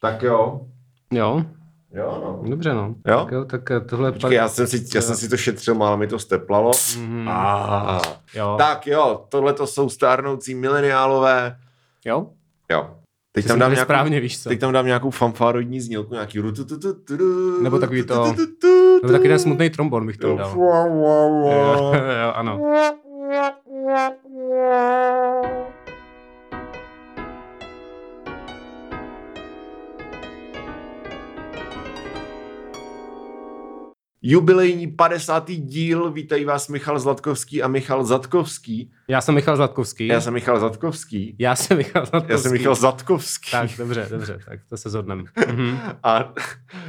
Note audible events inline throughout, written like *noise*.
Tak jo. Jo, Jo, no. dobře no. Jo? Tak, jo, tak eh, tohle Počkej, já jsem si, já jsem si to šetřil, málo mi to steplalo. Mhm. Ah. Jo. Tak jo, tohle to jsou stárnoucí mileniálové. Jo? Jo. Teď Ty tam, dám nějakou, správně, víš co? teď tam dám nějakou fanfárodní znělku, nějaký Nebo takový to- Nebo taky ten smutný trombon bych to Jo, dal. jo, *laughs* ano. *laughs* Jubilejní 50. díl, vítají vás Michal Zlatkovský a Michal Zatkovský. Já jsem Michal Zlatkovský. Já jsem Michal Zatkovský. Já jsem Michal Zlatkovský. Já jsem Michal Zatkovský. Tak, dobře, dobře, tak to se zhodneme. *laughs* Mhm. A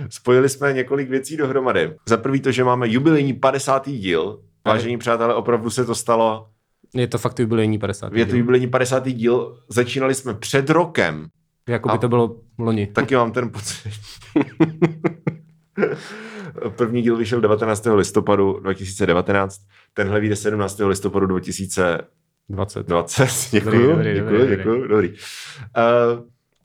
spojili jsme několik věcí dohromady. Za prvý to, že máme jubilejní 50. díl. Vážení přátelé, opravdu se to stalo. Je to fakt jubilejní 50. Je to jubilejní 50. díl. Začínali jsme před rokem. Jako by to bylo loni. Taky mám ten pocit. *laughs* První díl vyšel 19. listopadu 2019, tenhle vyjde 17. listopadu 2020. 20. Děkuju, Dobrý, dobrý, děkuju, dobrý, děkuju, dobrý. Uh,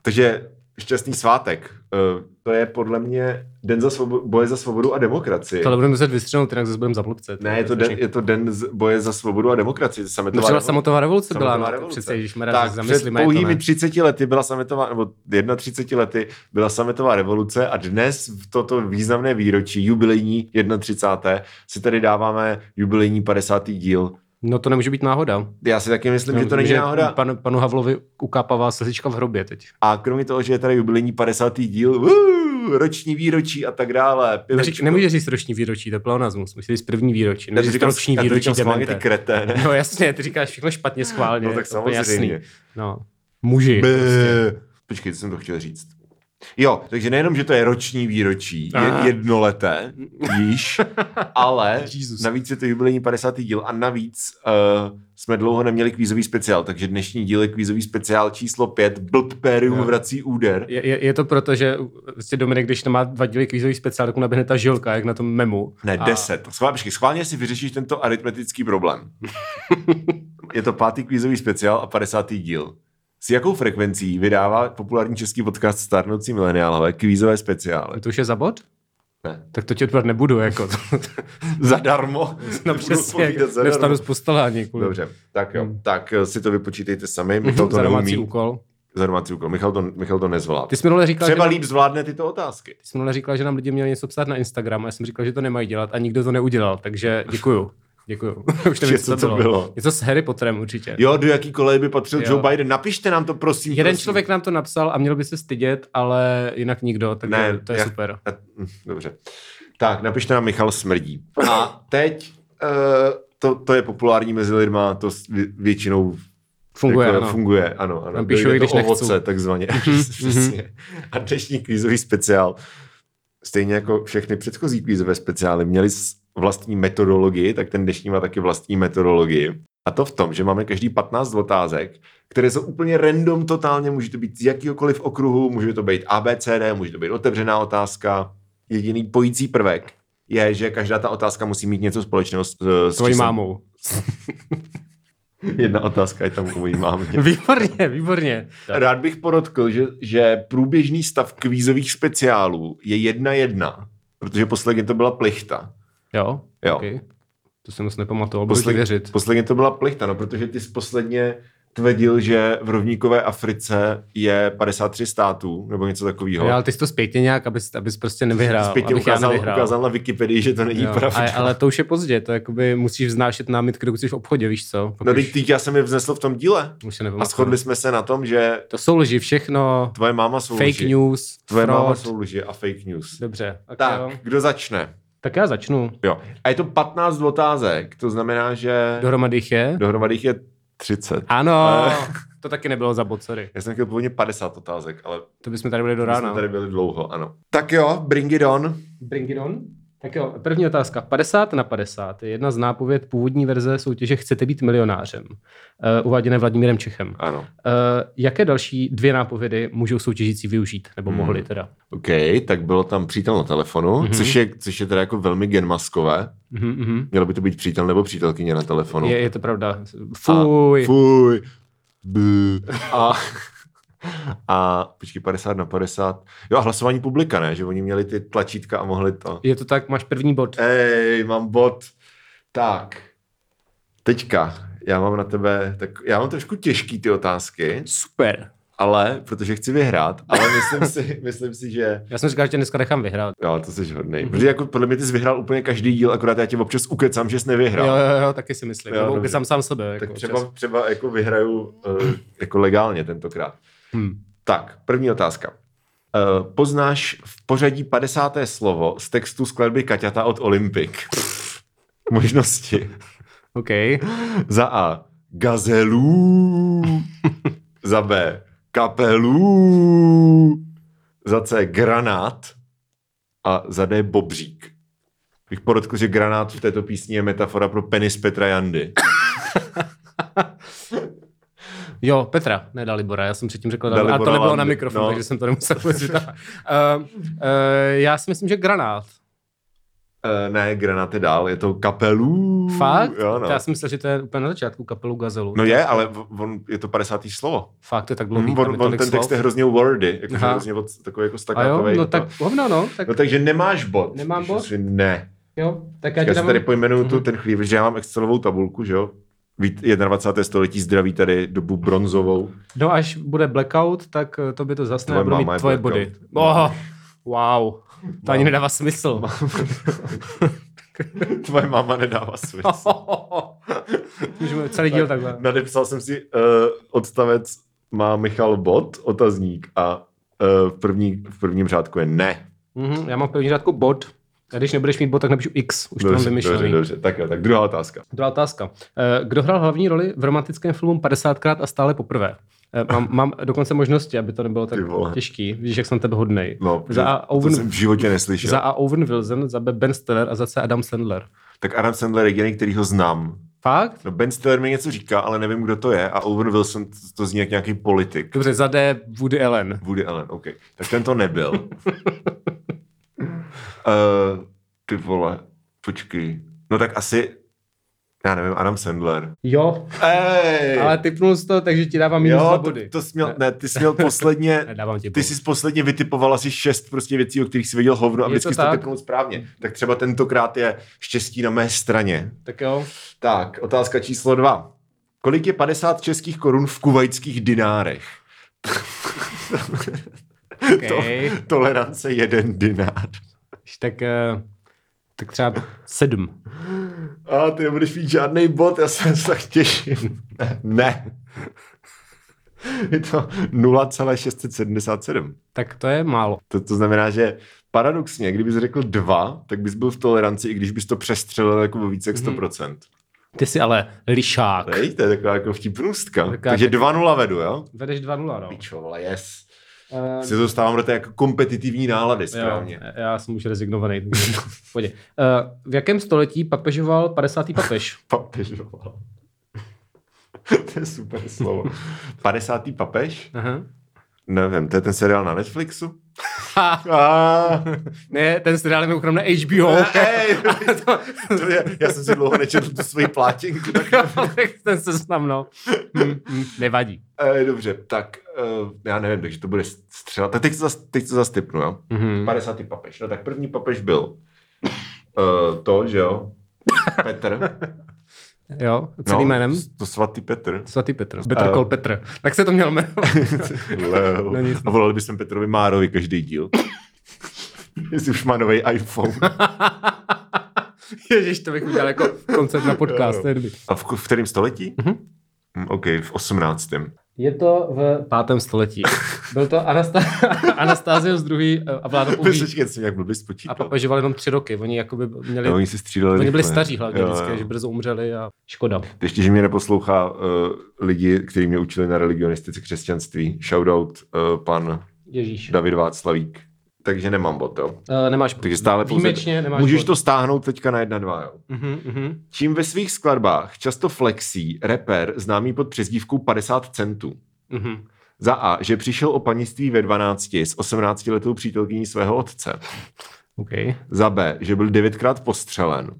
takže šťastný svátek. Uh, to je podle mě den za svobodu, boje za svobodu a demokracii. Tohle budeme muset vystřelnout, jinak zase budeme za blbce. Ne, je to, den, je to den z boje za svobodu a demokracii. No Sametová třeba revoluce. samotová revoluce byla, Sametová no, revoluce. přece, když jsme Tak rádi před pouhými ne. 30 lety byla sametová, nebo 31 lety byla sametová revoluce a dnes v toto významné výročí, jubilejní 31. si tady dáváme jubilejní 50. díl. No to nemůže být náhoda. Já si taky myslím, že to není náhoda. Pan, panu Havlovi ukápavá slzička v hrobě teď. A kromě toho, že je tady jubilejní 50. díl, uh, roční výročí a tak dále. Neřík, nemůžeš říct roční výročí, to je pleonasmus. Musíš říct první výročí. Nemůžeš říct roční výročí schválně ty demente. kreténe. No jasně, ty říkáš všechno špatně schválně. No tak to samozřejmě. Jasný. No. Muži. Prostě. Počkej, to jsem to chtěl říct. Jo, takže nejenom, že to je roční výročí, je jednoleté, již, *laughs* ale Jesus. navíc je to jubilejní 50. díl a navíc uh, jsme dlouho neměli kvízový speciál, takže dnešní díl je kvízový speciál číslo 5, Blbperium Jo. vrací úder. Je, je, je, to proto, že vlastně Dominik, když to má dva díly kvízový speciál, tak mu naběhne ta žilka, jak na tom memu. Ne, A- 10. Schválně, počkej, schválně si vyřešíš tento aritmetický problém. *laughs* je to pátý kvízový speciál a 50. díl. S jakou frekvencí vydává populární český podcast Starnoucí mileniálové kvízové speciály? To už je za bod? Ne. Tak to ti odpad nebudu, jako. *laughs* Zadarmo. no přesně, povídat zadarmo. nevstanu z postele ani kvůli. Dobře, tak jo. Hmm. Tak eh, si to vypočítejte sami. Michal Mhm, to za domácí neumí. úkol. Za domácí úkol. Michal to, Michal to nezvládl. Ty jsi minule říkal, Třeba že, líp zvládne tyto otázky. ty jsi minule říkal, že nám lidi měli něco psát na Instagram a já jsem říkal, že to nemají dělat a nikdo to neudělal, takže děkuju. Děkuju. *laughs* Už nevím, Že co to bylo. Něco s Harry Potterem určitě. Jo, do jaký kolej by patřil Jo. Joe Biden? Napište nám to, prosím. Jeden prosím. člověk nám to napsal a měl by se stydět, ale jinak nikdo, takže Ne, to je já- super. A- hm, Dobře. Tak, napište nám Michal Smrdí. A teď, uh, to, to je populární mezi lidma, to většinou Funguje, jako, ano. funguje, ano. ano. Napíšu, když to ovoce, takzvaně. *laughs* Přesně. A dnešní kvízový speciál, stejně jako všechny předchozí kvízové speciály, měli s- vlastní metodologii, tak ten dnešní má taky vlastní metodologii. A to v tom, že máme každý 15 otázek, které jsou úplně random totálně, může to být z jakýhokoliv okruhu, může to být ABCD, může to být otevřená otázka. Jediný pojící prvek je, že každá ta otázka musí mít něco společného s, s Tvojí číslem. mámou. *laughs* Jedna otázka je tam u mojí mámě. *laughs* Výborně, výborně. Rád bych podotkl, že, že průběžný stav kvízových speciálů je jedna jedna, protože posledně to byla plichta. Jo? Jo. Okay. To jsem moc nepamatoval, Posledně, věřit. posledně to byla plichta, no, protože ty jsi posledně tvrdil, že v rovníkové Africe je 53 států, nebo něco takového. Jo, ale ty jsi to zpětně nějak, abys, abys prostě nevyhrál. Zpětně ukázal, nevyhrál. ukázal na Wikipedii, že to není Jo, pravda. ale, ale to už je pozdě, to jakoby musíš vznášet námitky, dokud jsi v obchodě, víš co? Pak No, už, teď teď já jsem je vznesl v tom díle. už se. A shodli jsme se na tom, že To jsou lži, všechno, tvoje máma jsou fake lži. news, Tvoje fraud. máma jsou lži a fake news. Dobře, tak, Tak, jo. kdo začne? Tak já začnu. Jo. A je to 15 otázek, to znamená, že Dohromady jich je? dohromady jich je 30. Ano, Eh. *laughs* to taky nebylo za bod, sorry. Já jsem chtěl původně 50 otázek, ale To bychom tady byli do my jsme rána. tady byli dlouho, ano. Tak jo, bring it on. Bring it on. Tak jo, první otázka. 50 na 50 je jedna z nápověd původní verze soutěže Chcete být milionářem, uh, uváděné Vladimírem Čechem. Ano. Uh, jaké další dvě nápovědy můžou soutěžící využít, nebo Hmm. mohli teda? OK, tak bylo tam přítel na telefonu, Mhm. což, je, což je teda jako velmi genmaskové. Mhm, mhm. Mělo by to být přítel nebo přítelkyně na telefonu. Je, je to pravda. Fuj. A, fuj. Bů. A, *laughs* A počkej, 50 na 50. Jo, a hlasování publika, ne? Že oni měli ty tlačítka a mohli to. Je to tak, máš první bod. Ej, mám bod. Tak. Teďka, já mám na tebe, tak já mám trošku těžký ty otázky, Super. ale, protože chci vyhrát, ale myslím *laughs* si, myslím si, že Já jsem říkal, že tě dneska nechám vyhrát. Jo, to jsi hodnej. Protože jako podle mě ty jsi vyhrál úplně každý díl, akorát já tě občas ukecám, že jsi nevyhrál. Jo, jo, jo, taky si myslím. Jo, Nebo dobře. sám sám sebe. Jako tak třeba, občas. třeba jako vyhraju uh, jako legálně tentokrát. Hm. Tak, první otázka. Uh, poznáš v pořadí 50. slovo z textu skladby Kaťata od Olympic. *laughs* Možnosti. OK. Za A. Gazelů. *laughs* za B. Kapelů. Za C. Granát. A za D. Bobřík. Bych podotkl, že granát v této písni je metafora pro penis Petra Jandy. *laughs* Jo, Petra, ne Dalibora, já jsem předtím řekl Dalibora Dalibora, a to nebylo na mikrofon, no. takže jsem to nemusel vytáhnout. uh, uh, já si myslím, že granát. Uh, ne, granát je dál, je to kapelů. Fakt? Jo, no. Já jsem myslel, že to je úplně na začátku kapelu Gazelu. No je, ale on, je to 50. slovo. Fakt, to je tak dlouhý. Hmm, on, on, ten text slov. je hrozně wordy, jako hrozně od, takový jako A jo, no tak hovno, no. Tak, no takže nemáš bod. Nemám bod? Si ne. jo, tak já Já, si tady pojmenuju tu, Mhm. ten chlív, že já mám Excelovou tabulku, že jo? Vít- 21. století zdraví tady dobu bronzovou. No až bude blackout, tak eh, to by to zasne Tvoje a budu mít tvoje body. blackout. Oh, wow, to ani nedává smysl. *laughs* Tvoje máma nedává smysl. *laughs* Můžeme celý díl takhle. Nadepsal jsem si uh, odstavec má Michal bod, otazník a uh, v, první, v prvním řádku je ne. Mhm, já mám v první řádku bod. A když nebudeš mít bod, tak napíšu X. Už to mám dobře, vymyšlený. dobře, dobře, tak jo, tak druhá otázka. Druhá otázka. Eh, Kdo hrál hlavní roli v romantickém filmu 50krát a stále poprvé? Eh, Mám, mám dokonce možnosti, aby to nebylo tak těžký. Víš, jak jsem tebe hodnej. No, za A to Owen, jsem v životě neslyšel. za A Owen Wilson, za B Ben Stiller a za C Adam Sandler. Tak Adam Sandler je jediný, který ho znám. Fakt? No Ben Stiller mi něco říká, ale nevím, kdo to je. A Owen Wilson, to, to zní jak nějaký politik. Dobře, za D Woody Allen. Woody Allen, OK. Tak ten to nebyl. *laughs* uh, ty vole, počkej. No tak asi, já nevím, Adam Sandler. Jo, Ej! ale typnul jsi to, takže ti dávám minus dva jo, to, body. to jsi měl, ne, ty jsi měl *laughs* posledně, ti ty jsi posledně vytipoval asi šest prostě věcí, o kterých jsi věděl hovno a Je vždycky to jsi to tak? typnul správně. Tak třeba tentokrát je štěstí na mé straně. Tak jo. Tak, otázka číslo dva. Kolik je 50 českých korun v kuvajských dinárech? *laughs* Okay. to, tolerance jeden dinár. Tak, eh, tak třeba sedm. A ty nebudeš mít žádný bod, já se tak těším. ne. Je to 0,677. Tak to je málo. To, to znamená, že paradoxně, kdybys řekl dva, tak bys byl v toleranci, i když bys to přestřelil jako o více jak 100%. Ty jsi ale lišák. Hej, to je taková jako vtipnůstka. Taková Takže tak- 2-0 vedu, jo? Vedeš 2-0, no. Pičo, vole, yes. Uh, Se dostávám do té jako kompetitivní nálady správně. Jo, já jsem už rezignovaný. Uh, v jakém století papežoval 50. papež? *laughs* Papežoval. *laughs* to je super slovo. 50. papež? Aha. Nevím, to je ten seriál na Netflixu? *laughs* Ne, ten seriál je mimochodem na HBO. ej, *laughs* to je, já jsem si dlouho nečetl tu svoji plátěnku. *laughs* Tak, ten se znam, no. Hm, hm, nevadí. e, dobře, tak uh, já nevím, takže to bude střela. Tak teď to zas, teď to zas typnu, jo? Mhm. 50. papež. No tak první papež byl uh, to, že jo? Petr. Jo, celým jménem? No, to svatý Petr. Svatý Petr. Petr Eh. Kol Petr. Tak se to měl jmenovat. *laughs* No nic. A volali bychom Petrovi Márovi každý díl. *laughs* Jestli už má nový iPhone. *laughs* Ježiš, to bych udělal jako koncept na podcast. dobrý. A v, v kterém století? Mhm. Hm, OK, v 18. Je to v pátém století. *laughs* Byl to Anasta- *laughs* Anastázius II. a vládl pouhý Myslíš, že jsem jak blbě a spočítal. papežoval jenom tři roky. Oni jakoby měli, Jo, oni se střídali oni byli rychle. staří hlavně Jo, vždycky, jo. že brzo umřeli a škoda. Ještě, že mě neposlouchá uh, lidi, kteří mě učili na religionistice křesťanství. Shoutout uh, pan Ježíš. David Václavík. Takže nemám bod, jo. Uh, nemáš Takže stále pouze... Nemáš Můžeš bod. to stáhnout teďka na jedna, dva, jo. Uh-huh, uh-huh. Čím ve svých skladbách často flexí rapper známý pod přezdívkou 50 centů. Uh-huh. Za A, že přišel o panictví ve 12 s 18 letou přítelkyní svého otce. OK. Za B, že byl devětkrát postřelen.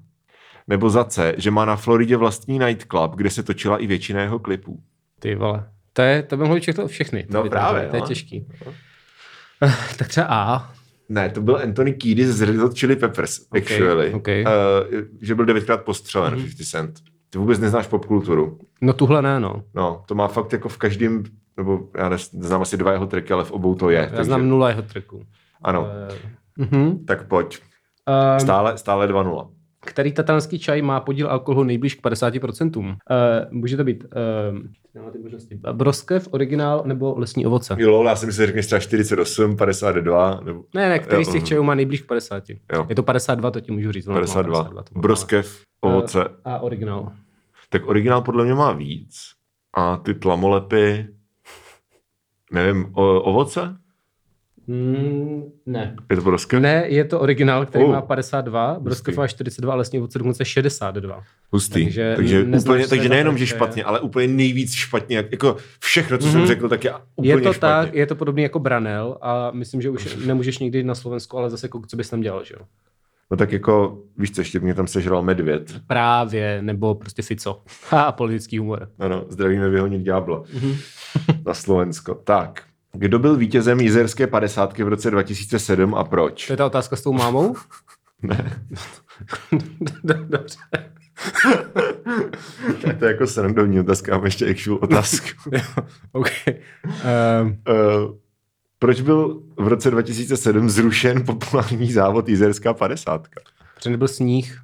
Nebo za C, že má na Floridě vlastní nightclub, kde se točila i většina jeho klipů. Ty vole. To, je, to by mohlo všechno, všechny. No právě, To je no. těžký. Eh, *laughs* Tak třeba A. Ne, to byl Anthony Kiedis z Red Hot Chili Peppers, Ok, actually. ok. Uh, že byl devětkrát postřelen, mm-hmm. 50 Cent. Ty vůbec neznáš popkulturu. No tuhle ne, no. No, to má fakt jako v každém, nebo já ne, znám asi dva jeho triky, ale v obou to je. Já takže, znám nula jeho triků. Ano, Uh-huh. tak pojď. Uh, Stále, stále 2-0. Který tatarský čaj má podíl alkoholu nejblíž k 50%? Uh, může to být uh, ty možnosti. Broskev, originál nebo lesní ovoce? Jo, já si myslím, že řekneš třeba 48, 52, nebo Ne, ne, který Jo, z těch čajů má nejblíž k 50? Jo. Je to 52, to ti můžu říct. ono to má 52. 52 to má. Broskev, ovoce. A originál. Tak originál podle mě má víc. A ty tlamolepy, nevím, o, ovoce? Mm, ne. Je to broskev? Ne, je to originál, který Oh. má 52, Broskev má 42 a lesní ovoce dokonce 62. Hustý. Takže Takže, úplně, takže nejenom, že špatně, ale úplně nejvíc špatně. jak- Jako všechno, co Mhm. jsem řekl, tak je úplně Je to špatně. tak, je to podobný jako Branel a myslím, že už nemůžeš nikdy na Slovensku, ale zase jako, co bys tam dělal, že jo? No tak jako, víš co, ještě mě tam sežral medvěd. Právě, nebo prostě Fico. *laughs* A politický humor. Ano, zdravíme vyhonit ďábla Mhm. na Slovensko. Tak, kdo byl vítězem jizerské padesátky v roce 2007 a To proč? je ta otázka s tou mámou? *laughs* Ne, Dobře. *laughs* tak to je jako srandovní otázka, mám ještě actual otázku. *laughs* OK. Um, uh, proč byl v roce 2007 zrušen populární závod jizerská padesátka? protože nebyl sníh.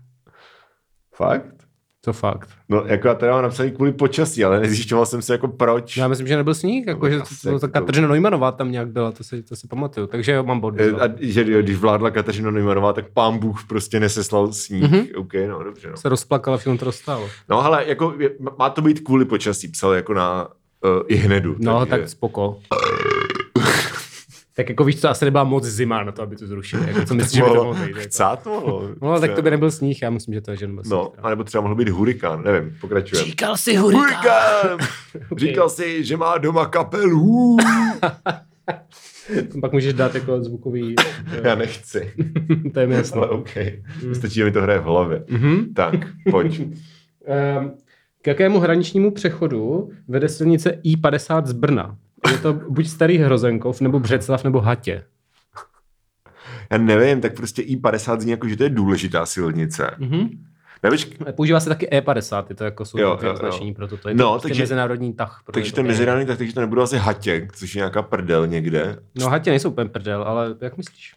Fakt? To fakt. No, jako já teda mám napsaný kvůli počasí, ale nezjišťoval jsem se jako proč. Já myslím, že nebyl sníh, jako, No, že asi to, to, jako- Kateřina Neumannová tam nějak byla, to si, to si pamatuju. Takže jo, mám bod. Eh, A že jo, když vládla Kateřina Neumannová, tak pán Bůh prostě neseslal sníh. Mhm. Mm-hmm. OK, no, dobře. No. Se rozplakala, všechno to rozstálo. no ale jako, je- má to být kvůli počasí, psal jako na uh, i hnedu. No, takže, tak spoko. *laughs* tak jako víš co, asi nebyla moc zima na to, aby to zrušili. Jako, co myslíš, že by to mohlo *laughs* být? Jako? Chcát mohlo. No, tak to by nebyl sníh, já myslím, že to je, že nebyl sníh. No, anebo třeba mohl být hurikán, nevím, pokračujeme. Říkal si Hurikán! *laughs* Říkal si, že má doma kapelu. *laughs* Pak můžeš dát jako zvukový... Já nechci, to je mi jasné. ale OK. Stačí, že mi to hraje v hlavě. Mhm. Tak, pojď. Ehm, K jakému hraničnímu přechodu vede silnice I50 z Brna? Je to buď Starý Hrozenkov, nebo Břeclav, nebo Hatě. Já nevím, tak prostě I50 zní jako, že to je důležitá silnice. Mhm. Nevíš, Používá se taky E50, je to jako jsou Jo, jo, označení pro toto. Je No, to prostě takže- mezinárodní tah. takže to je mezinárodní, tak takže to nebudu asi Hatěk, což je nějaká prdel někde. No Hatě nejsou úplně prdel, ale jak myslíš?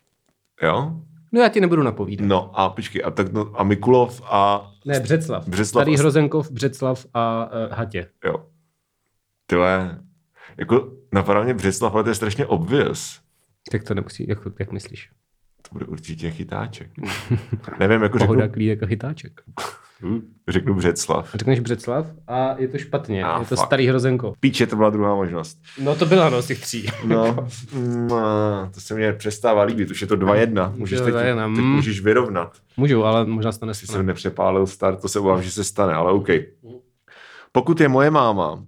Jo? No já ti nebudu napovídat. No a počkej, a, tak, no, a Mikulov a Ne, Břeclav. Břeclav Starý a- Hrozenkov, Břeclav a uh, Hatě. jo. Tyhle, jako napadá mě Břeclav, ale to je strašně obvious. Tak to nemusí, jak, jak myslíš? To bude určitě chytáček. *laughs* Nevím, jako Pohoda, řeknu, klídek a chytáček. hm, řeknu Břeclav. Řekneš Břeclav a je to špatně. Ah, je to fuck. Starý Hrozenkov. Píče, to byla druhá možnost. No to byla no z těch tří. No, mm, *laughs* a, to se mně přestává líbit, už je to 2-1. Můžeš to teď, 2:1, teď mm. můžeš vyrovnat. Můžu, ale možná se to Jestli jsem nestane. nepřepálil start, to se obávám, že se stane, ale OK. Pokud je moje máma,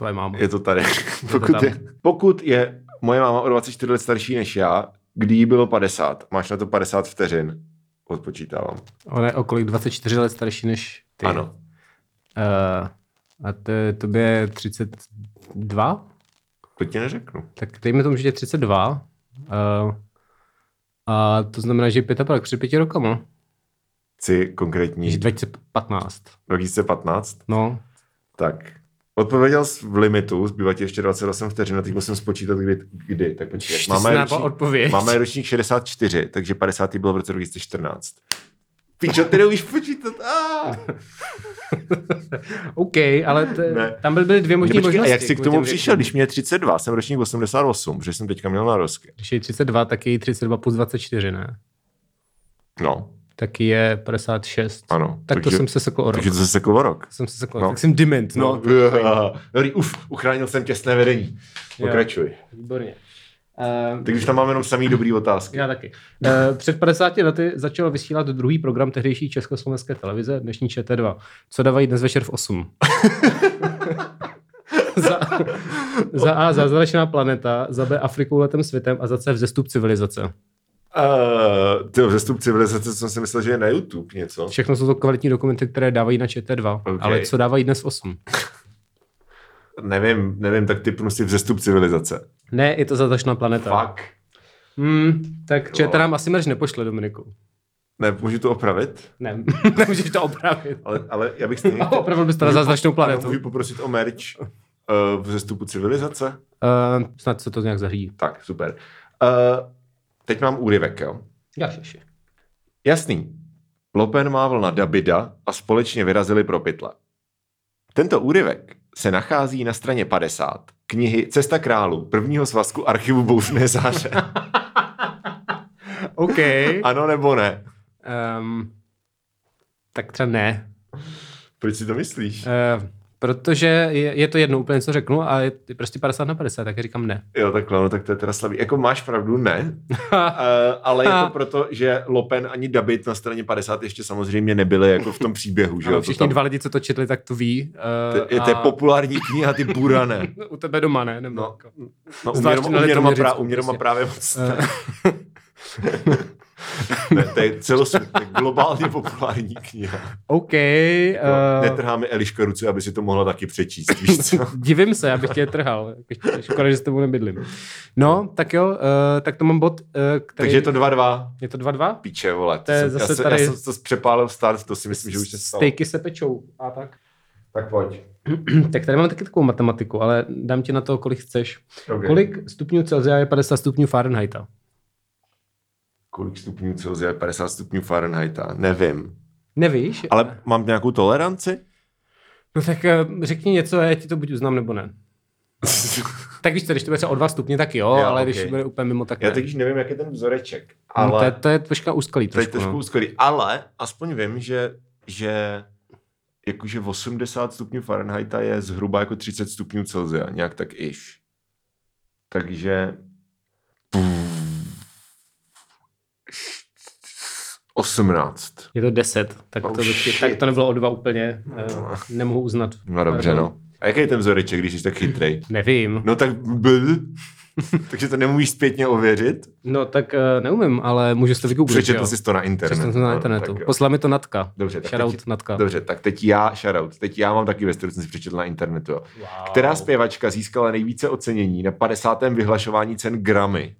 Tvoje máma. je to tady, *laughs* pokud tam. je, pokud je moje máma o 24 let starší než já, kdy jí bylo 50, máš na to 50 vteřin, odpočítávám. Ona je o kolik 24 let starší než ty. Ano. Uh, a to je tobě 32? To ti neřeknu. Tak dejme tomu, že je 32. Uh, a to znamená, že je pět a půl, tak před pěti rokama. Chci konkrétní Že 2015. 2015. No, Tak, odpověděl jsi v limitu, zbývá ti ještě 28 vteřin, a teď musím spočítat, kdy. kdy. Tak počkej, máme ročník, odpověď. máme ročník 64, takže 50. bylo v roce 2014. Pičo, ty neumíš počítat. Ah! *laughs* OK, ale t- Ne. tam byly, byly dvě možné Počkej, možnosti. a jak jsi k tomu přišel, když mě je 32, jsem ročník 88, protože jsem teďka měl narozky. Když je 32, tak je jí 32 plus 24, ne? No, Tak je 56. ano. Tak to jsem se sekl o rok. Takže to se sekl o rok. jsem se sekl, No. tak jsem dement, no. No, Dobrý, uf, uchránil jsem těsné vedení. Pokračuj. Výborně. Uh, Teď už tam máme jenom samý dobrý otázky. já taky. Uh, před 50 lety začal vysílat druhý program tehdejší československé televize, dnešní ČT2. Co dávají dnes večer v 8? *laughs* za, za A. Zázračná planeta, za B. Afrikou letem světem a za C. Vzestup civilizace. Uh, ty vzestup civilizace, jsem si myslel, že je na YouTube něco. Všechno jsou to kvalitní dokumenty, které dávají na ČT2, Ok. ale co dávají dnes v 8? *laughs* Nevím, nevím, tak typnu si vzestup civilizace. Ne, je to zatašná planeta. Fakt. Hmm, tak ČT nám asi merž nepošle, Dominiku. Ne, můžu to opravit? Ne, *laughs* nemůžeš to opravit. Ale, ale já bych stejně... *laughs* A opravdu bys to na zázračnou planetu. Můžu poprosit o merch uh, vzestupu civilizace? Uh, snad se to nějak zařídí. Tak, super. Uh, teď mám úryvek, jo? Jašiši. Jasný. Lopen mávl na Dabida a společně vyrazili pro pytle. Tento úryvek se nachází na straně 50 knihy Cesta králů, prvního svazku archivu Bouřné záře. *laughs* OK. ano nebo ne? Um, tak třeba ne. Proč si to myslíš? Uh, protože je, je to jedno úplně, co řeknu, a je prostě 50 na 50, tak říkám ne. Jo, takhle, no, tak to je teda slabý. Jako máš pravdu, ne. Uh, *laughs* ale je to proto, že Lopen ani David na straně 50 ještě samozřejmě nebyly jako v tom příběhu, že jo? To všichni tam- dva lidi, co to četli, tak to ví. Uh, to, je, to je populární kniha, ty burané. *laughs* U tebe doma, ne? Nebo No, jako- no u mě doma- prostě. právě moc *laughs* *laughs* ne. to je celosvětně globálně populární kniha. OK. Uh, Uh, Netrháme Eliška ruce, aby si to mohla taky přečíst, víš co? *laughs* divím se, abych tě trhal. Škoda, že s tebou nebydlím. No, tak jo, uh, tak to mám bod, uh, který... Takže je to 2-2. Je to 2-2? Píče, vole. To To je jsem, zase já, se, tady- já jsem to přepálil start, to si myslím, že už se stalo. Stejky se pečou. A tak. Tak pojď. *clears throat* tak tady mám taky takovou matematiku, ale dám ti na to, kolik chceš. Okay. Kolik stupňů Celsia je 50 stupňů Fahrenheita? Kolik stupňů Celsia je 50 stupňů Fahrenheita? Nevím. Nevíš? Ale mám nějakou toleranci? No tak eh, řekni něco a já ti to buď uznám, nebo ne. *laughs* Tak víš co, když to bude třeba o 2 stupně, tak jo, Jo, ale ok. když bude úplně mimo, tak Já teď už nevím, jak je ten vzoreček. No, to, je, Ale to je troška úskalý to je trošku. no. úskalý. Ale aspoň vím, že, že jakože 80 stupňů Fahrenheita je zhruba jako 30 stupňů Celsia. Nějak tak iž. Takže 18. Je to 10, tak, Oh, to, shit. tak to nebylo o 2 úplně. Uh, nemohu uznat. No dobře, no. A jaký je ten vzoreček, když jsi tak chytrej? *laughs* Nevím. No tak bl. *laughs* Takže to nemůžeš zpětně ověřit? No tak uh, neumím, ale můžu si to vygooglit. Přečetl jsi to na internetu. Přečetl jsem to na no, internetu. jo. Poslal mi to Natka. Dobře, tak Shoutout teď, Natka. dobře, tak teď já, shoutout, teď já mám taky kterou jsem si přečetl na internetu. Wow. Která zpěvačka získala nejvíce ocenění na 50. vyhlašování cen Grammy?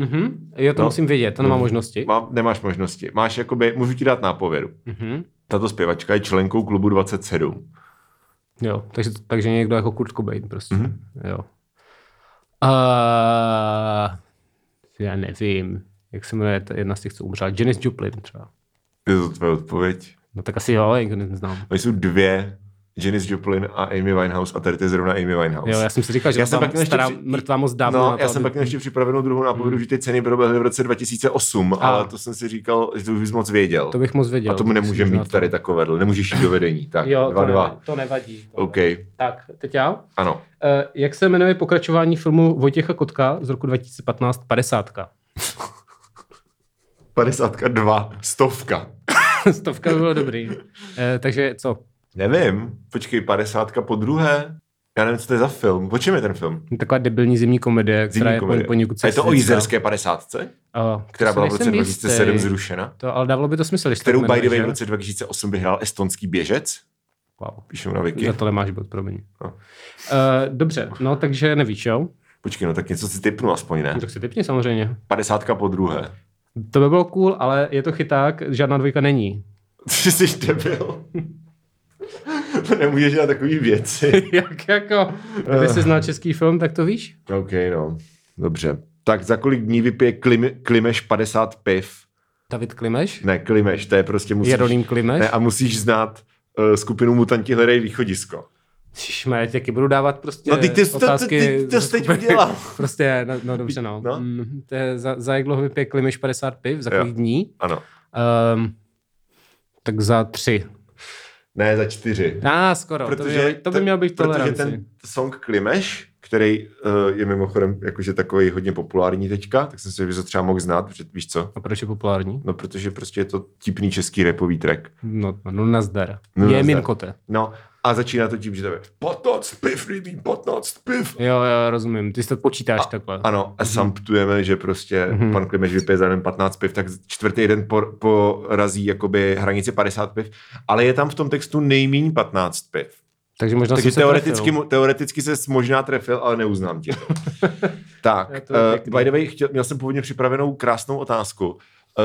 Mhm. Jo, to No. musím vědět, to nemá Mhm. možnosti. Má, nemáš možnosti. Máš jakoby, můžu ti dát nápovědu. Mhm. Tato zpěvačka je členkou klubu 27. Jo, takže, takže někdo jako Kurt Cobain prostě. Mhm. Mm-hmm. Jo. Uh, já nevím, jak se jmenuje jedna z těch, co umřela. Janis Joplin třeba. Je to tvoje odpověď? No tak asi jo, jak neznám. No, jsou dvě, Janis Joplin a Amy Winehouse a tady to je zrovna Amy Winehouse. Jo, já jsem si říkal, že Já jsem pak ještě stará, při- mrtvá moc dávno. No, to, já jsem aby- pak měl ještě připravenou druhou nápovědu, že ty ceny proběhly v roce 2008, A. ale to jsem si říkal, že to už bys moc věděl. To bych moc věděl. a tomu nemůžeme Možná mít tady takovéhle, nemůžeš jít do vedení. Tak, Jo, dva, to, dva. Ne, to nevadí. To OK, nevadí. Tak, teď já. ano. Uh, jak se jmenuje pokračování filmu Vojtěcha Kotka z roku 2015 50? 52, stovka. *laughs* Stovka by bylo dobrý. Uh, takže co? Nevím, počkej, 50 po druhé. Já nevím, co to je za film. O čem je ten film? Taková debilní zimní komedie, Zimní která je komedie. po, poněkud A je to o jízerské 50, Uh, která byla v roce nejsem 2007 jistý. zrušena. To, ale dávalo by to smysl, když Kterou by the way v roce 2008 vyhrál estonský běžec. Wow. Píšu na Wiki. Za to nemáš bod, promiň. No. Uh, dobře, no takže nevíš, jo? Počkej, no tak něco si typnu aspoň, ne? No, tak si typni samozřejmě. 50 po druhé. To by bylo cool, ale je to chyták, žádná dvojka není. *laughs* Ty jsi debil. *laughs* *laughs* to nemůžeš dělat takový věci. *laughs* Jak jako? Když jsi znal český film, tak to víš? OK, no. Dobře. Tak za kolik dní vypije Klim, Klimeš 50 piv? David Klimeš? Ne, Klimeš, to je prostě musíš... Jeroným Klimeš? Ne, a musíš znát uh, skupinu Mutanti hledají východisko. Šišme, taky budu dávat prostě No, ty- ty- to- to- otázky. ty- to ze jsi teď udělal. *laughs* prostě, no, no dobře, no. No. Mm, to je za, za jak dlouho vypije Klimeš 50 piv? Za Jo. kolik dní? Ano. Um, tak za tři. Ne, za čtyři. A ah, skoro, to by, to by měl být Protože toleranci. ten song Klimeš, který uh, je mimochodem jakože takový hodně populární teďka, tak jsem si že to třeba mohl znát, protože víš co? A proč je populární? No, protože prostě je to tipný český repový track. No, no nazdar. No, je nazdar. minkote. No, a začíná to tím, že to je 15 piv, lidí, 15 piv. Jo, jo, rozumím. Ty si to počítáš takhle. Ano, a samptujeme, že prostě Mhm. pan Klimeš vypije za den 15 piv, tak čtvrtý den por, porazí jakoby hranici 50 piv, ale je tam v tom textu nejméně 15 piv. Takže možná Takže jsem se teoreticky, trefil. teoreticky se možná trefil, ale neuznám tě. *laughs* tak, uh, by the way, chtěl, měl jsem původně připravenou krásnou otázku.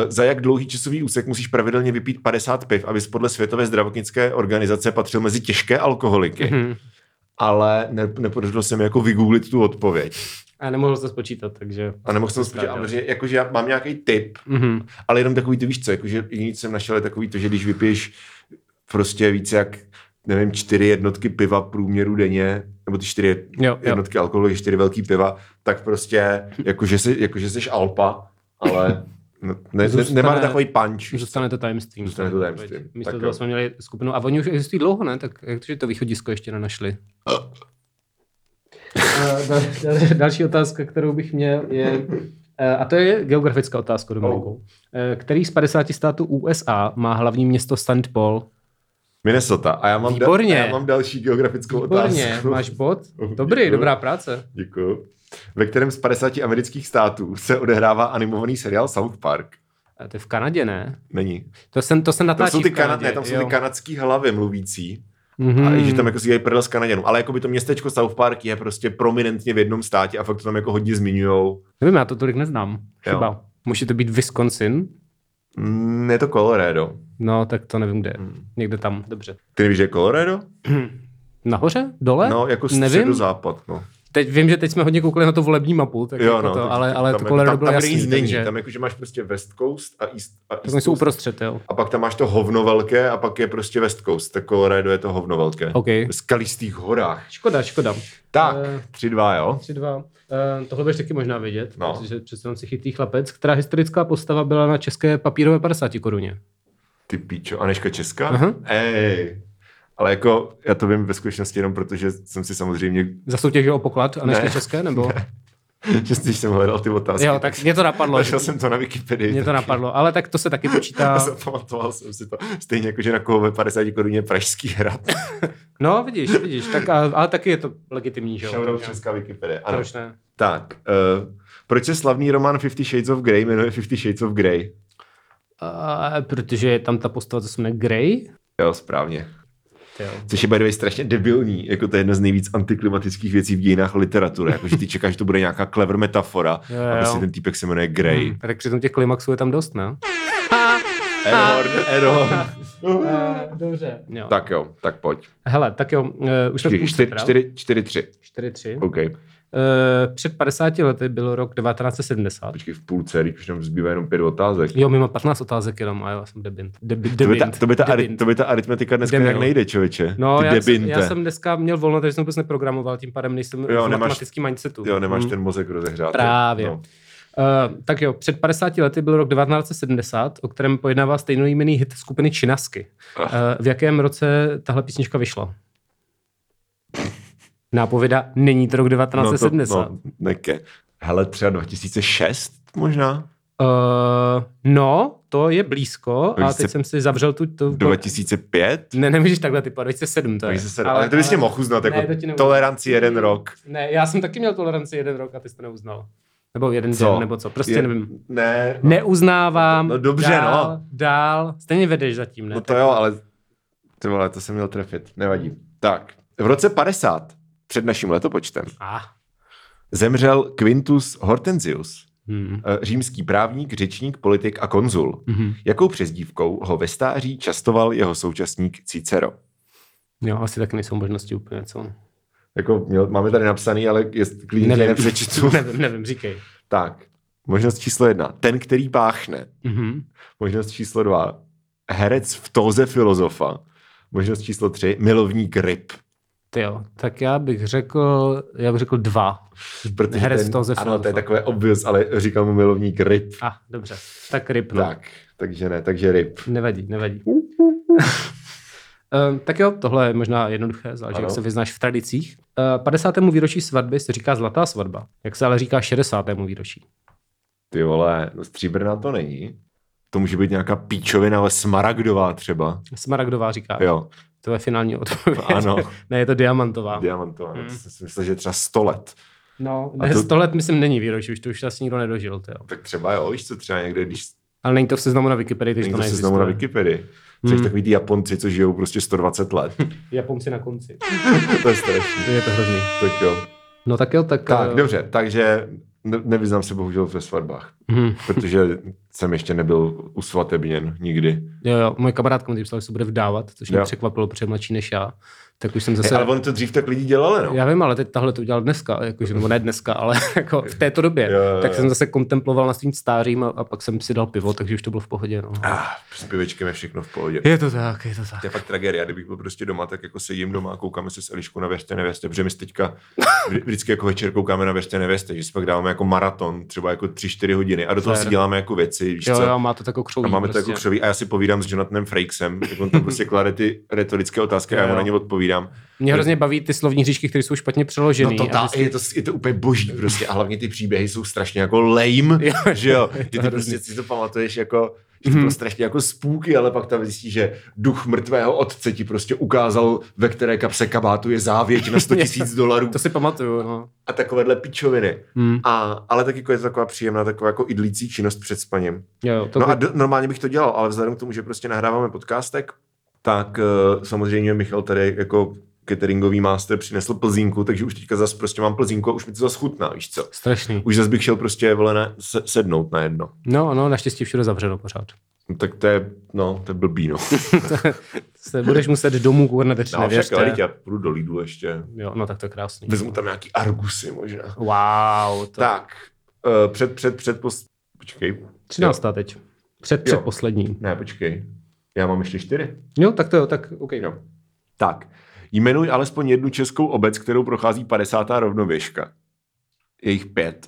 Uh, za jak dlouhý časový úsek musíš pravidelně vypít 50 piv, abys podle Světové zdravotnické organizace patřil mezi těžké alkoholiky? Mhm. Ale ne, nepodařilo se mi jako vygooglit tu odpověď. A nemohl se spočítat, takže... A nemohl jsem spočítat, ale že, jakože já mám nějaký tip, Mhm. ale jenom takový, ty víš co, jakože co jsem našel, je takový to, že když vypiješ prostě více jak, nevím, čtyři jednotky piva průměru denně, nebo ty čtyři Jo, jo. jednotky alkoholu, čtyři velký piva, tak prostě, jakože, jsi, jakože jsi Alpa, ale ne, ne, Zůstane- nemá takový punch. Zůstane to tajemstvím. Zůstane to tajemstvím. Místo Tak toho jo. jsme měli skupinu. A oni už existují dlouho, ne? Tak jak to, že to východisko ještě nenašli? Eh, dal- dal- Další otázka, kterou bych měl, je, eh, a to je geografická otázka, Dominiku. Eh, Který z 50 států USA má hlavní město St. Paul? Minnesota. A já mám, Výborně. a já mám další geografickou Výborně, otázku. máš bod? *laughs* Dobrý, Děkuju. dobrá práce. Děkuju. Ve kterém z 50 amerických států se odehrává animovaný seriál South Park? A to je v Kanadě, ne? Není. To se, to se Tam natáčí jsou ty, v kana, Kanadě. ne, tam jsou jo. ty kanadský hlavy mluvící. Mhm. A i že tam jako si dělají prdel s Kanaděnů. Ale jako by to městečko South Park je prostě prominentně v jednom státě a fakt to tam jako hodně zmiňujou. Nevím, já to tolik neznám. Jo. Chyba. Může to být Wisconsin? Mm, je to Colorado. No, tak to nevím, kde. je. Hmm. Někde tam, dobře. Ty nevíš, že je Colorado? *clears throat* Nahoře? Dole? No, jako Nevím. středozápad. No. Teď vím, že teď jsme hodně koukali na tu volební mapu, tak Jo, jako no, to, tak- ale, ale tam, to jako- Colorado tam, bylo tam, jasný, nic není. takže Tam jakože máš prostě West Coast a East, a tak East oni jsou uprostřed, jo. A pak tam máš to hovno velké a pak je prostě West Coast. Tak Colorado je to hovno velké. OK. V skalistých horách. Škoda, škoda. Tak, Eh, 3-2, jo? 3-2. Uh, tohle budeš taky možná vědět, No. protože přece si chytrý chlapec, která historická postava byla na české papírové 50 koruně. Ty píčo. Aneška Česká? Aha. Ej. Ale jako, já to vím ve skutečnosti jenom protože jsem si samozřejmě, Za soutěž o poklad a než Ne. české, nebo? *laughs* že když jsem hledal ty otázky, jo, tak mě to napadlo. našel jsem to na Wikipedii. Mě to tak- napadlo, ale tak to se taky počítá. *laughs* Zapamatoval jsem si to. Stejně jako, že na koho ve 50 koruně Pražský hrad. *laughs* No, vidíš, vidíš, tak, ale taky je to legitimní, že jo? Shoutout Česká Wikipedie. Ano. Proč ne? Tak, uh, proč se slavný román Fifty Shades of Grey jmenuje Fifty Shades of Grey? A, protože je tam ta postava, co se jmenuje Grey. Jo, správně. Jo. Což je by the way strašně debilní, jako to je jedna z nejvíc antiklimatických věcí v dějinách literatury. Jako, že ty čekáš, že to bude nějaká clever metafora *laughs* Jo, a jo. prostě ten týpek se jmenuje Grey. Hmm. Tak přitom těch klimaxů je tam dost, ne? Error, error. Dobře. Jo. tak jo, tak pojď. Hele, tak jo, uh, už jsme v půlce, Čtyři, teda. čtyři, čtyři, tři. 4-3. OK. Uh, před 50 lety byl rok 1970. Počkej, v půlce, když už nám zbývá jenom pět otázek. Jo, my máme 15 otázek jenom a já jsem debint. Debi, To by, ta, debint. to, by ta, ari, Debint. to by ta aritmetika dneska Debil. nějak nejde, člověče. No, Ty já jsem, já jsem dneska měl volno, takže jsem vůbec neprogramoval, tím pádem nejsem Jo, v nemáš- matematickém mindsetu. Jo, nemáš Hmm. ten mozek rozehrát. Právě. No. Uh, tak jo, před 50 lety byl rok 1970, o kterém pojednává stejnojmenný hit skupiny Činasky. Uh, v jakém roce tahle písnička vyšla? *laughs* Nápověda, není to rok 1970. No, to, no, neke. Hele, třeba 2006 možná? Uh, no, to je blízko a 2000 teď jsem si zavřel tu... tu 2005? ne, nemůžeš takhle typovat, 2007 to je. 2007. Ale, ale to bys tě mohl uznat, jako ne, to ti neuznám. toleranci jeden rok. Ne, já jsem taky měl toleranci jeden rok a ty jsi to neuznal. Nebo jeden Co? den, nebo co, prostě Je- nevím. Ne, no, Neuznávám. No dobře, dál, no. Dál, stejně vedeš zatím, ne? no to jo, ale ty vole, to jsem měl trefit, nevadí. Tak, v roce 50, před naším letopočtem, Ah. zemřel Quintus Hortensius, Hmm. eh, římský právník, řečník, politik a konzul. Mhm. Jakou přezdívkou ho ve stáří častoval jeho současník Cicero? Jo, asi tak nejsou možnosti úplně, co? Jako měl, máme tady napsaný, ale je, klidně Nevím. nepřečtu. *laughs* nevím, nevím, říkej. tak, možnost číslo jedna. Ten, který páchne. Mhm. Možnost číslo dva. Herec v tóze filozofa. Možnost číslo tři. Milovník ryb. Ty jo, tak já bych řekl, já bych řekl dva. Protože Herec ten, v tóze Ano, to je takové obvious, ale říkal mu milovník ryb. A, ah, dobře, tak ryb, no. Tak, takže ne, takže ryb. Nevadí, nevadí. Uh, *laughs* tak jo, tohle je možná jednoduché, záleží, Ano. jak se vyznáš v tradicích. Uh, 50. výročí svatby se říká zlatá svatba. Jak se ale říká 60. výročí? Ty vole, no stříbrná to není. To může být nějaká píčovina, ale smaragdová třeba. Smaragdová říká. Jo, To je finální odpověď. Ano. *laughs* ne, je to diamantová. diamantová. Hmm. To jsem si myslel, že třeba 100 let. No, ne, to- 100 let myslím není výročí, už to už asi nikdo nedožil. To jo. Tak třeba jo, víš co, třeba někde, když Ale není to v seznamu na Wikipedii, takže to neexistuje. znovu na Wikipedii. Jsi Hmm. takový ty Japonci, co žijou prostě 120 let. *laughs* Japonci na konci. *laughs* to je strašný. Je to hrozný. Tak jo. No tak jo, tak... Tak, eh, dobře, takže ne- nevyznám se bohužel ve svatbách, mhm. protože jsem ještě nebyl usvatebněn nikdy. Jo, jo, moje kamarádka mi psala, že se bude vdávat, což mě Jo. překvapilo, protože je mladší než já. Tak už jsem Hey, zase... ale on to dřív tak lidi dělali, no. Já vím, ale teď tahle to udělal dneska, jakože, nebo ne dneska, ale *laughs* jako v této době. Jo, jo, tak jo. jsem zase kontemploval na svým stářím a, a pak jsem si dal pivo, takže už to bylo v pohodě. No. Ah, s pivečkem je všechno v pohodě. Je to tak, je to tak. To je fakt tragédie. Kdybych byl prostě doma, tak jako sedím doma a koukáme se s Eliškou na Věřte nevěste, protože my teďka vždy- *laughs* vždycky jako večer koukáme na Věřte nevěste, že si pak dáváme jako maraton, třeba jako 3-4 hodiny a do toho Fér. si děláme jako věci, víš Jo, co? jo, má to takovou křoví. a máme to prostě. jako křoví a já si povídám s Jonathanem Frakesem, jak on tam *laughs* prostě klade ty retorické otázky a já Jo, mu jo. na ně odpovídám. Mě hrozně baví ty slovní hříčky, které jsou špatně přeložený. No to, ta, vždycky- je, to, je to úplně boží prostě a hlavně ty příběhy jsou strašně jako lame, *laughs* Jo, že jo, je to ty, ty hrozný. prostě si to pamatuješ jako, že to bylo strašně jako spůky, ale pak tam zjistíš, že duch mrtvého otce ti prostě ukázal, ve které kapse kabátu je závěť na 100 *laughs* tisíc dolarů To si pamatuju, no. a takovéhle pičoviny. Hmm. A, ale tak jako je to taková příjemná, taková jako idlící činnost před spaním. Jo, to No by... a d- normálně bych to dělal, ale vzhledem k tomu, že prostě nahráváme podcastek, tak uh, samozřejmě Michal tady jako cateringový master přinesl plzínku, takže už teďka zase prostě mám plzínku a už mi to zase chutná, víš co. Strašný. Už zase bych šel prostě vole ne, se, sednout na jedno. No, no, naštěstí všude zavřeno pořád. No, tak to je, no, to je blbý, no. *laughs* Se budeš muset domů koukat na No, však nevěřte. ale teď já půjdu do Lidlu ještě. Jo, no tak to je krásný. Vezmu tam nějaký argusy možná. Wow, to... Tak, uh, před, před, před, pos... počkej. 13. teď. Před, před poslední. Ne, počkej. Já mám ještě čtyři. Jo, tak to jo, tak OK. Jo. Tak, jmenuj alespoň jednu českou obec, kterou prochází 50. rovnověžka. Je jich pět.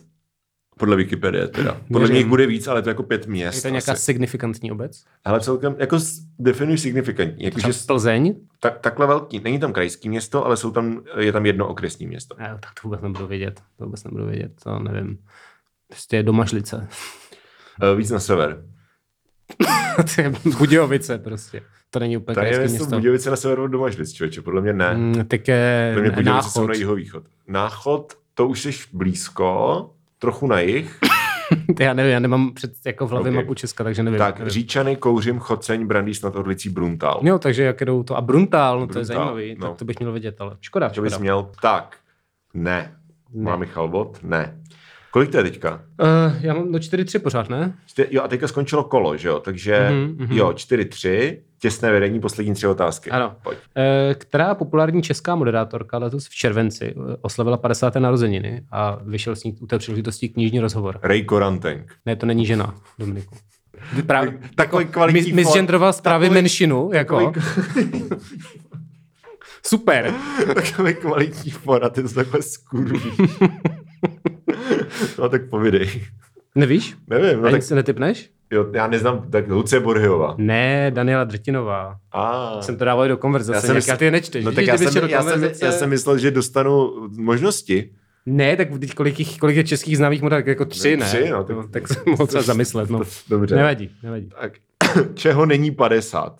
Podle Wikipedie teda. Podle mě jich bude víc, ale to je jako pět měst. Je to nějaká asi. signifikantní obec? Ale celkem, jako s- definuj signifikantní. Jako, že Plzeň? tak, takhle velký. Není tam krajský město, ale jsou tam, je tam jedno okresní město. Ne, tak to vůbec nebudu vědět. To vůbec nebudu vědět, to nevím. Prostě domažlice. E, víc na sever. *laughs* to je Budějovice prostě. To není úplně Tady je krajské město město. Budějovice na severu Domažlic, člověče. Podle mě ne. Mm, tak je Podle mě Budějovice jsou na jihovýchod. Náchod, to už jsi blízko, trochu na jih. *laughs* já nevím, já nemám před, jako v hlavě Ok. mapu Česka, takže nevím. tak, nevím. Říčany, Kouřim, Choceň, Brandýs nad Orlicí, Bruntál. Jo, takže jak jedou to. A Bruntál, no to je Bruntál, zajímavý, no. tak to bych měl vědět, ale škoda, To škoda. bys měl. Tak, ne. Ne. Má Michal bod? Ne. Kolik to je teďka? Uh, já mám do 4-3 pořád, ne? Čty- Jo, a teďka skončilo kolo, že jo? Takže Mhm, mhm. jo, 4-3, těsné vedení, poslední tři otázky. Ano. Pojď. Eh, která populární česká moderátorka letos v červenci eh, oslavila 50. narozeniny a vyšel s ní u té příležitosti knižní rozhovor? Ray Korantenk. Ne, to není žena, Dominiku. Právě, Takový kvalitní misgendroval takový- menšinu, jako. Takový, *laughs* Super. takový kvalitní for a ty to takhle skurvíš. *laughs* no tak povidej. Nevíš? Nevím, no Ani tak se netypneš? Jo, já neznám, tak Lucie Borhyová. Ne, Daniela Drtinová. A. Jsem to dával do konverzace, já, já ty je nečteš. No tak já jsem, já, jsem, já jsem myslel, že dostanu možnosti. Ne, tak teď kolik, jich, kolik je českých známých moderátorů? Jako tři, ne? Tři, no, tak- tak, no, tak jsem mohl třeba *laughs* zamyslet. No. Dobře. Nevadí, nevadí. Tak, *coughs* čeho není 50?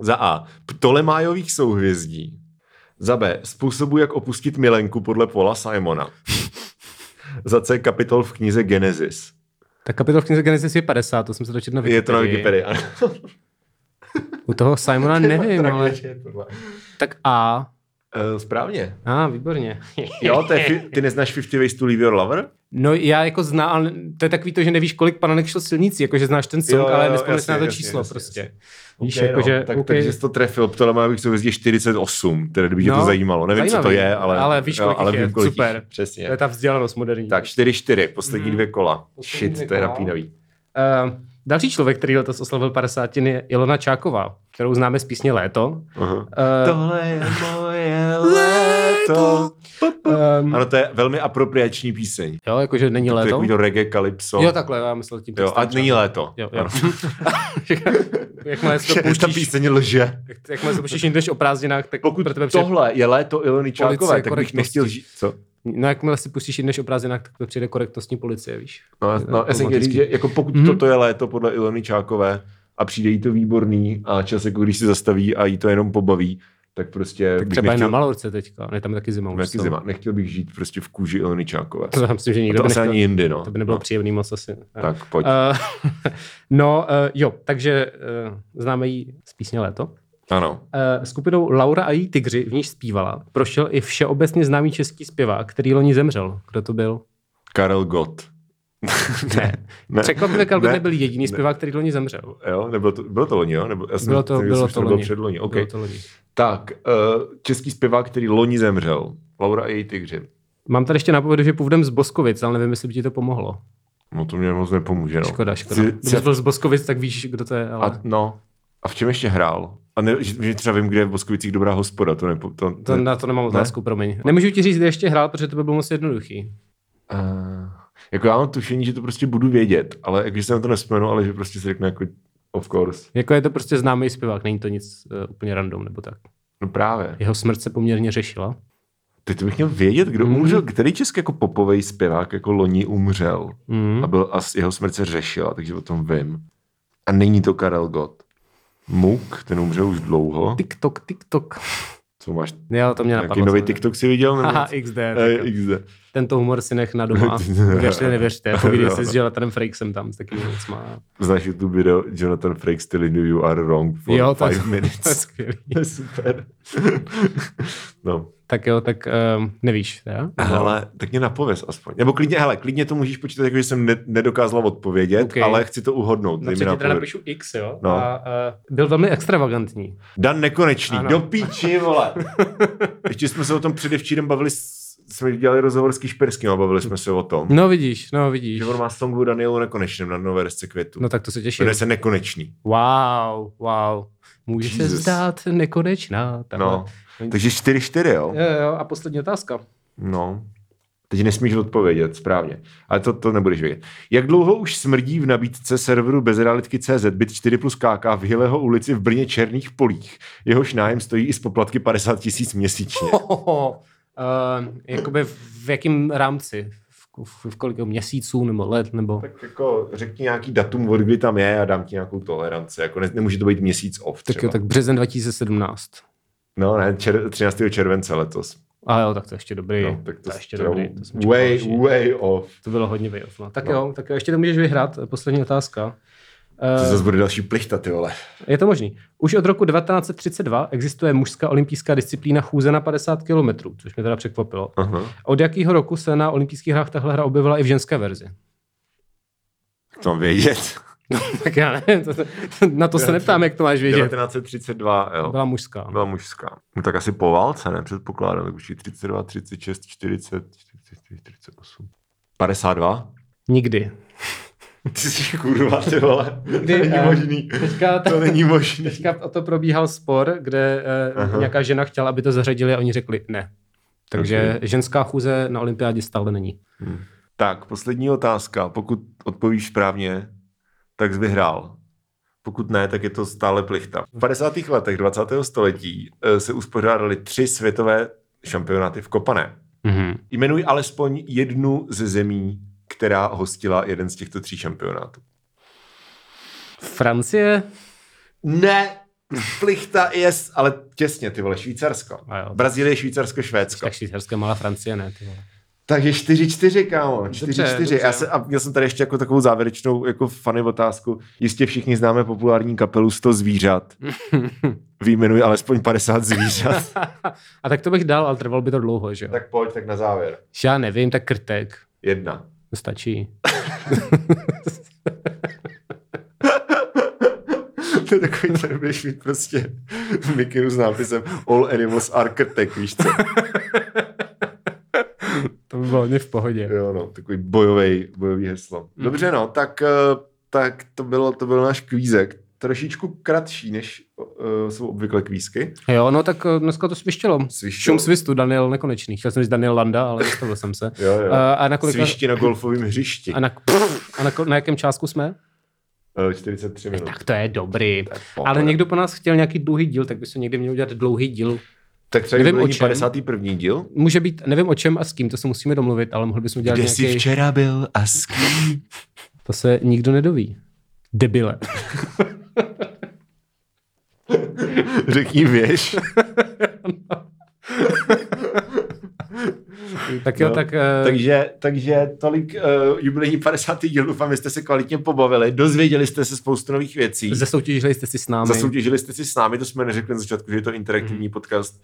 Za A. Ptolemájových souhvězdí. Za B. Způsobu, jak opustit milenku podle Paula Simona. *laughs* Za C. Kapitol v knize Genesis. Tak kapitol v knize Genesis je 50, to jsem se dočetl na Je to na Wikipedii. Wikipedii. U toho Simona *laughs* nevím, ale... Tak A. Uh, správně. A, ah, výborně. Jo, to je, ty neznáš 50 Ways to Leave Your Lover? No já jako znám, ale to je takový to, že nevíš, kolik pananek šlo silnicí, jakože znáš ten song, Jo, jo, ale jo, nespomínáš na to jasně, číslo jasně, prostě. jasně. Víš, Okay, jakože, no, tak, OK. takže jsi to trefil, Ptolemájových souhvězdí 48, tedy kdyby tě to No, zajímalo. Nevím, co to zajímavý, je, ale, ale víš, kolik ale jich je. vím, kolik jich Super. je. Přesně. To je ta vzdělanost moderní. Tak 4-4, poslední dvě kola. Poslední Shit, dvě to je napínavý. Uh, další člověk, který letos oslavil 50, je Ilona Čáková, kterou známe z písně Léto. Aha. Uh, Tohle je moje léto. um, Ano, to je velmi apropriační píseň. jo, jakože není To je léto. takový to reggae, calypso. Jo, takhle, já myslel tím jo a není léto. Jo, jo. *laughs* Jakmile se to Ta píseň lže. jak- jakmile se pouštíš někde o prázdninách, tak Pokud pro tebe přijde, tohle je léto Ilony Čákové, tak bych nechtěl žít. Co? no jakmile si pustíš jdeš o prázdninách, tak to přijde korektnostní policie, víš. No, no já jsem chtěl říct, že jako pokud Mhm. toto je léto podle Ilony Čákové a přijde jí to výborný a čas, jako když se zastaví a jí to jenom pobaví, tak prostě Tak třeba i na nechtěl, Malorce teďka, ne, tam je taky zima. taky zima. Nechtěl bych žít prostě v kůži Ilony Čákové. To já myslím, že nikdo to by nechtěl, ani jindy, no. to by nebylo no. příjemný moc asi. Tak pojď. Uh, *laughs* no, uh, jo, takže uh, známe jí z písně Léto. ano. Uh, skupinou Laura a její tygři v níž zpívala. Prošel i všeobecně známý český zpěvák, který loni zemřel. Kdo to byl? Karel Gott. *laughs* Ne. Ne. Překvapivě Kalby Ne. nebyl jediný Ne. zpěvák, který loni zemřel. Jo, nebylo to, bylo to loni, jo? Nebo, já jsem, Bylo to, bylo to loni. předloni. Okay. Bylo to loni. Tak, uh, český zpěvák, který loni zemřel. Laura a její tygři. Mám tady ještě napovědu, že původem z Boskovic, ale nevím, jestli by ti to pomohlo. No to mě moc nepomůže, no. Škoda, škoda. Chci- Kdybys byl z Boskovic, tak víš, kdo to je. Ale... A, no, a v čem ještě hrál? A ne, že třeba vím, kde je v Boskovicích dobrá hospoda, to nepo, to, To, ne, na to nemám otázku, promiň. Nemůžu ti říct, kde ještě hrál, protože to by bylo moc jednoduchý. Uh, jako já mám tušení, že to prostě budu vědět, ale když se na to nespomenu, ale že prostě si řeknu jako of course. Jako je to prostě známý zpěvák, není to nic uh, úplně random nebo tak. No právě. Jeho smrt se poměrně řešila. Teď to bych měl vědět, kdo Mm. umřel, který český jako popovej zpěvák jako loni umřel Mm. a, byl, a jeho smrt se řešila, takže o tom vím. A není to Karel Gott. Muk, ten umřel už dlouho. TikTok, TikTok. Co máš? Jo, to mě napadlo. nový. TikTok si viděl? Nebo? Haha, XD. Eh, tak. XD. Tento humor si nech na doma. *laughs* Věřte, nevěřte. Povídej *laughs* si s Jonathanem Frakesem tam s takovými věcma. Znáš YouTube video Jonathan Frakes telling you you are wrong for Jo, five To minutes. skvělý. *laughs* To je super. no, Tak jo, tak um, nevíš, teda? ale tak mě napověz aspoň. Nebo klidně, hele, klidně to můžeš počítat, jako že jsem ne, nedokázal odpovědět, OK. ale chci to uhodnout. Ti teda napověd. napíšu X, jo? No. A uh, byl velmi extravagantní. Dan Nekonečný, Ano. do píči, vole. *laughs* Ještě jsme se o tom předevčírem bavili, s- jsme dělali rozhovor s Kišperským a bavili jsme se o tom. No vidíš, no vidíš. Že on má songu Danielu Nekonečným na nové desce květu. No tak to se těším. Jmenuje se Nekonečný. Wow, wow. Může se Jesus. zdát nekonečná. Takhle. No. Takže 4-4, jo? Jo, jo, a poslední otázka. No. Teď nesmíš odpovědět, správně. Ale to, to nebudeš vědět. Jak dlouho už smrdí v nabídce serveru bezrealitky.cz byt 4 plus KK v Hileho ulici v Brně Černých polích? Jehož nájem stojí i z poplatky 50 tisíc měsíčně. uh, jakoby v jakém rámci? V, v, kolik měsíců nebo let? Nebo... Tak jako řekni nějaký datum, od kdy tam je a dám ti nějakou toleranci. Jako ne, nemůže to být měsíc off Tak třeba. jo, tak březen 2017. No ne, čer, 13. července letos. A jo, tak to je ještě dobrý. No, tak to, to je ještě dobrý. To, way, way off. to bylo hodně way off. No. Tak No. jo, tak jo, ještě to můžeš vyhrát. Poslední otázka. To Uh, zase bude další plichta, ty vole. je to možný. Už od roku 1932 existuje mužská olympijská disciplína chůze na 50 km, což mě teda překvapilo. Aha. Od jakého roku se na olympijských hrách tahle hra objevila i v ženské verzi? To mám vědět. Tak já nevím, to, to, na to se neptám, jak to máš vědět. 1932, jo. Byla mužská. Byla mužská. No tak asi po válce, ne? Předpokládám, tak už je 32, 36, 40, 44, 48. 52? Nikdy. Ty jsi kurva, ty vole. Nikdy, to není eh, možný. Teďka, To není možný. teďka o to probíhal spor, kde Aha. uh, nějaká žena chtěla, aby to zařadili a oni řekli ne. Takže Ok. ženská chůze na olympiádě stále není. Tak, poslední otázka. Pokud odpovíš správně, tak jsi vyhrál. Pokud ne, tak je to stále plichta. V 50. letech 20. století eh, se uspořádaly tři světové šampionáty v Kopané. Mm-hmm. Jmenuj alespoň jednu ze zemí, která hostila jeden z těchto tří šampionátů. Francie? Ne, plichta yes, ale těsně, ty vole, Švýcarsko. Brazílie, Švýcarsko, Švédsko. Tak švýcarské malá Francie, ne? Ty vole. Takže 4-4, kámo. 4-4. dobře. Já se, a měl jsem tady ještě jako takovou závěrečnou jako funny otázku. Jistě všichni známe populární kapelu 100 zvířat. *laughs* Výjmenuj alespoň 50 zvířat. *laughs* a tak to bych dal, ale trvalo by to dlouho, že jo? tak pojď, tak na závěr. Já nevím, tak krtek. Jedna. To stačí. to je takový, ten budeš mít prostě v mikinu s nápisem All animals are krtek, víš co? To by bylo hodně v pohodě. Jo, no, takový bojový, bojový heslo. Dobře, no, tak, eh, tak to, bylo, to byl náš kvízek. Trošičku kratší, než uh, jsou obvykle kvízky. Jo, no tak eh, dneska to svištělo. Svištělo. Šum svistu, Daniel Nekonečný. Chtěl jsem říct Daniel Landa, ale zastavil jsem se. Jo, jo. A, a na kolika... Svišti na golfovém hřišti. A na, a na, na jakém čásku jsme? Eh, 43 minut. Tak to je dobrý. pohoda. Ale někdo po nás chtěl nějaký dlouhý díl, tak by se někdy měl udělat dlouhý díl. Tak třeba Nevím, o čem. 51. díl. Může být, nevím o čem a s kým, to se musíme domluvit, ale mohli bychom udělat Kde jsi nějaký... včera byl a s kým? To se nikdo nedoví. Debile. *laughs* *laughs* Řekni věž. *laughs* tak jo, No, tak... Uh, Takže, takže tolik uh, jubilejní 50. díl, doufám, že jste se kvalitně pobavili, dozvěděli jste se spoustu nových věcí, Zasoutěžili jste si s námi. zasoutěžili jste si s námi, to jsme neřekli na začátku, že je to interaktivní podcast.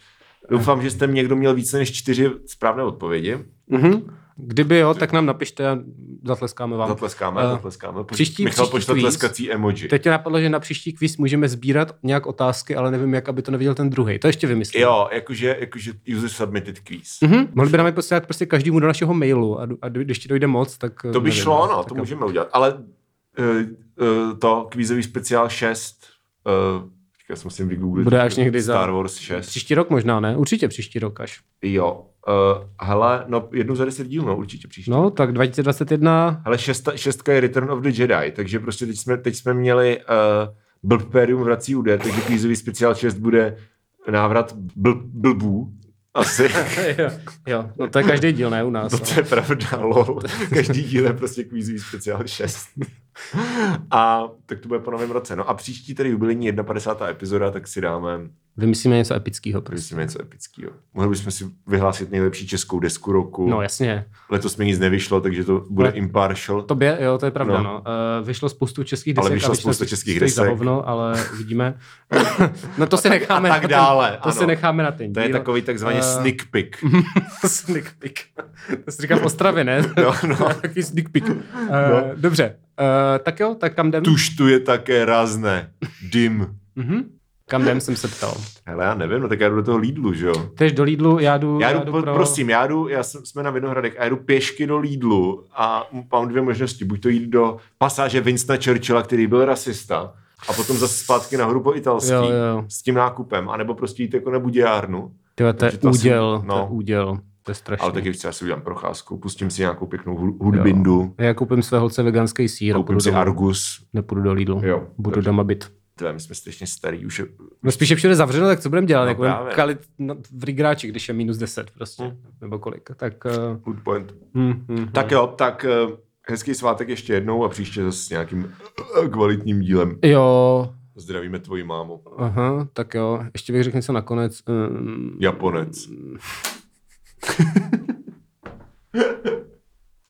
Doufám, že jste někdo měl více než čtyři správné odpovědi. Mhm. Kdyby jo, tak nám napište a zatleskáme vám. Zatleskáme, Eh, zatleskáme. příští- Michal příští pošle quiz. tleskací emoji. Teď tě napadlo, že na příští quiz můžeme sbírat nějak otázky, ale nevím, jak, aby to neviděl ten druhý. To ještě vymyslím. Jo, jakože, jakože user submitted quiz. Mhm. Mohli by nám je posílat prostě každému do našeho mailu a, a když ti dojde moc, tak... To by nevím, šlo, no, to můžeme udělat. Ale uh, uh, to kvízový speciál 6, uh, já jsem musím vygooglit. Bude až někdy za- Star Wars 6. Příští rok možná, ne? Určitě příští rok až. Jo. Uh, hele, no jednou za deset díl, no určitě příští. No, tak 2021... Hele, šesta, šestka je Return of the Jedi, takže prostě teď jsme, teď jsme měli uh, Blbperium vrací úder, takže kvízový speciál 6 bude návrat bl, blbů. Asi. *laughs* jo, jo, no to je každý díl, ne u nás. To, no. to je pravda, lol. Každý díl je prostě kvízový speciál 6. A tak to bude po novém roce. No a příští tedy jubilejní 51. epizoda, tak si dáme, Vymyslíme něco epického, prostě. myslíme, něco epického. Mohli bychom si vyhlásit nejlepší českou desku roku. No jasně. Letos mi nic nevyšlo, takže to bude Ale- impartial. Tobě, jo, to je pravda, No. no. no. Uh, vyšlo spoustu českých Ale desek. vyšlo a vyšlo spousta českých stojí za desek. hovno, ale *laughs* uvidíme. no to si necháme a tak na dále, ten, to ano. si necháme na ten To je díl. takový takzvaný Eh, sneak peek. *laughs* sneak peek. To si říkám v Ostravě, ne? No, no. *laughs* Taky sneak peek. Uh, No. Dobře, uh, tak jo, tak kam jdem? Tuž tu je také rázné. Dim. Mhm. Kam jdem, jsem se ptal. Hele, já nevím, no tak já jdu do toho Lidlu, že jo? Tež do Lidlu, já jdu, Já jdu, já jdu pro... pro... prosím, já jdu, já jsem, jsme na Vinohradech a jdu pěšky do Lidlu a mám dvě možnosti. Buď to jít do pasáže Winstona Churchilla, který byl rasista, a potom zase zpátky nahoru po italský Jo, jo. s tím nákupem, anebo prostě jít jako na budiárnu. Tyhle, to je to asi- úděl, no. to je úděl. To je strašné. Ale taky chci si udělám procházku, pustím si nějakou pěknou hu- hudbindu, Já koupím své holce veganský sír. koupím si domů. Argus. Nepůjdu do Lidlu. Jo, Budu takže- doma byt. Tyhle, my jsme strašně starý, už je, No spíš je všude zavřeno, tak co budeme dělat? No jak budeme právě. kalit no, v rigráči, když je minus 10 prostě. Hm. Nebo kolik. Tak, uh, good point. hm, hm, Tak jo, tak eh, hezký svátek ještě jednou a příště zase s nějakým eh, kvalitním dílem. Jo, Zdravíme tvoji mámu. aha, tak jo. Ještě bych řekl něco nakonec. Um, Japonec. *laughs* *laughs*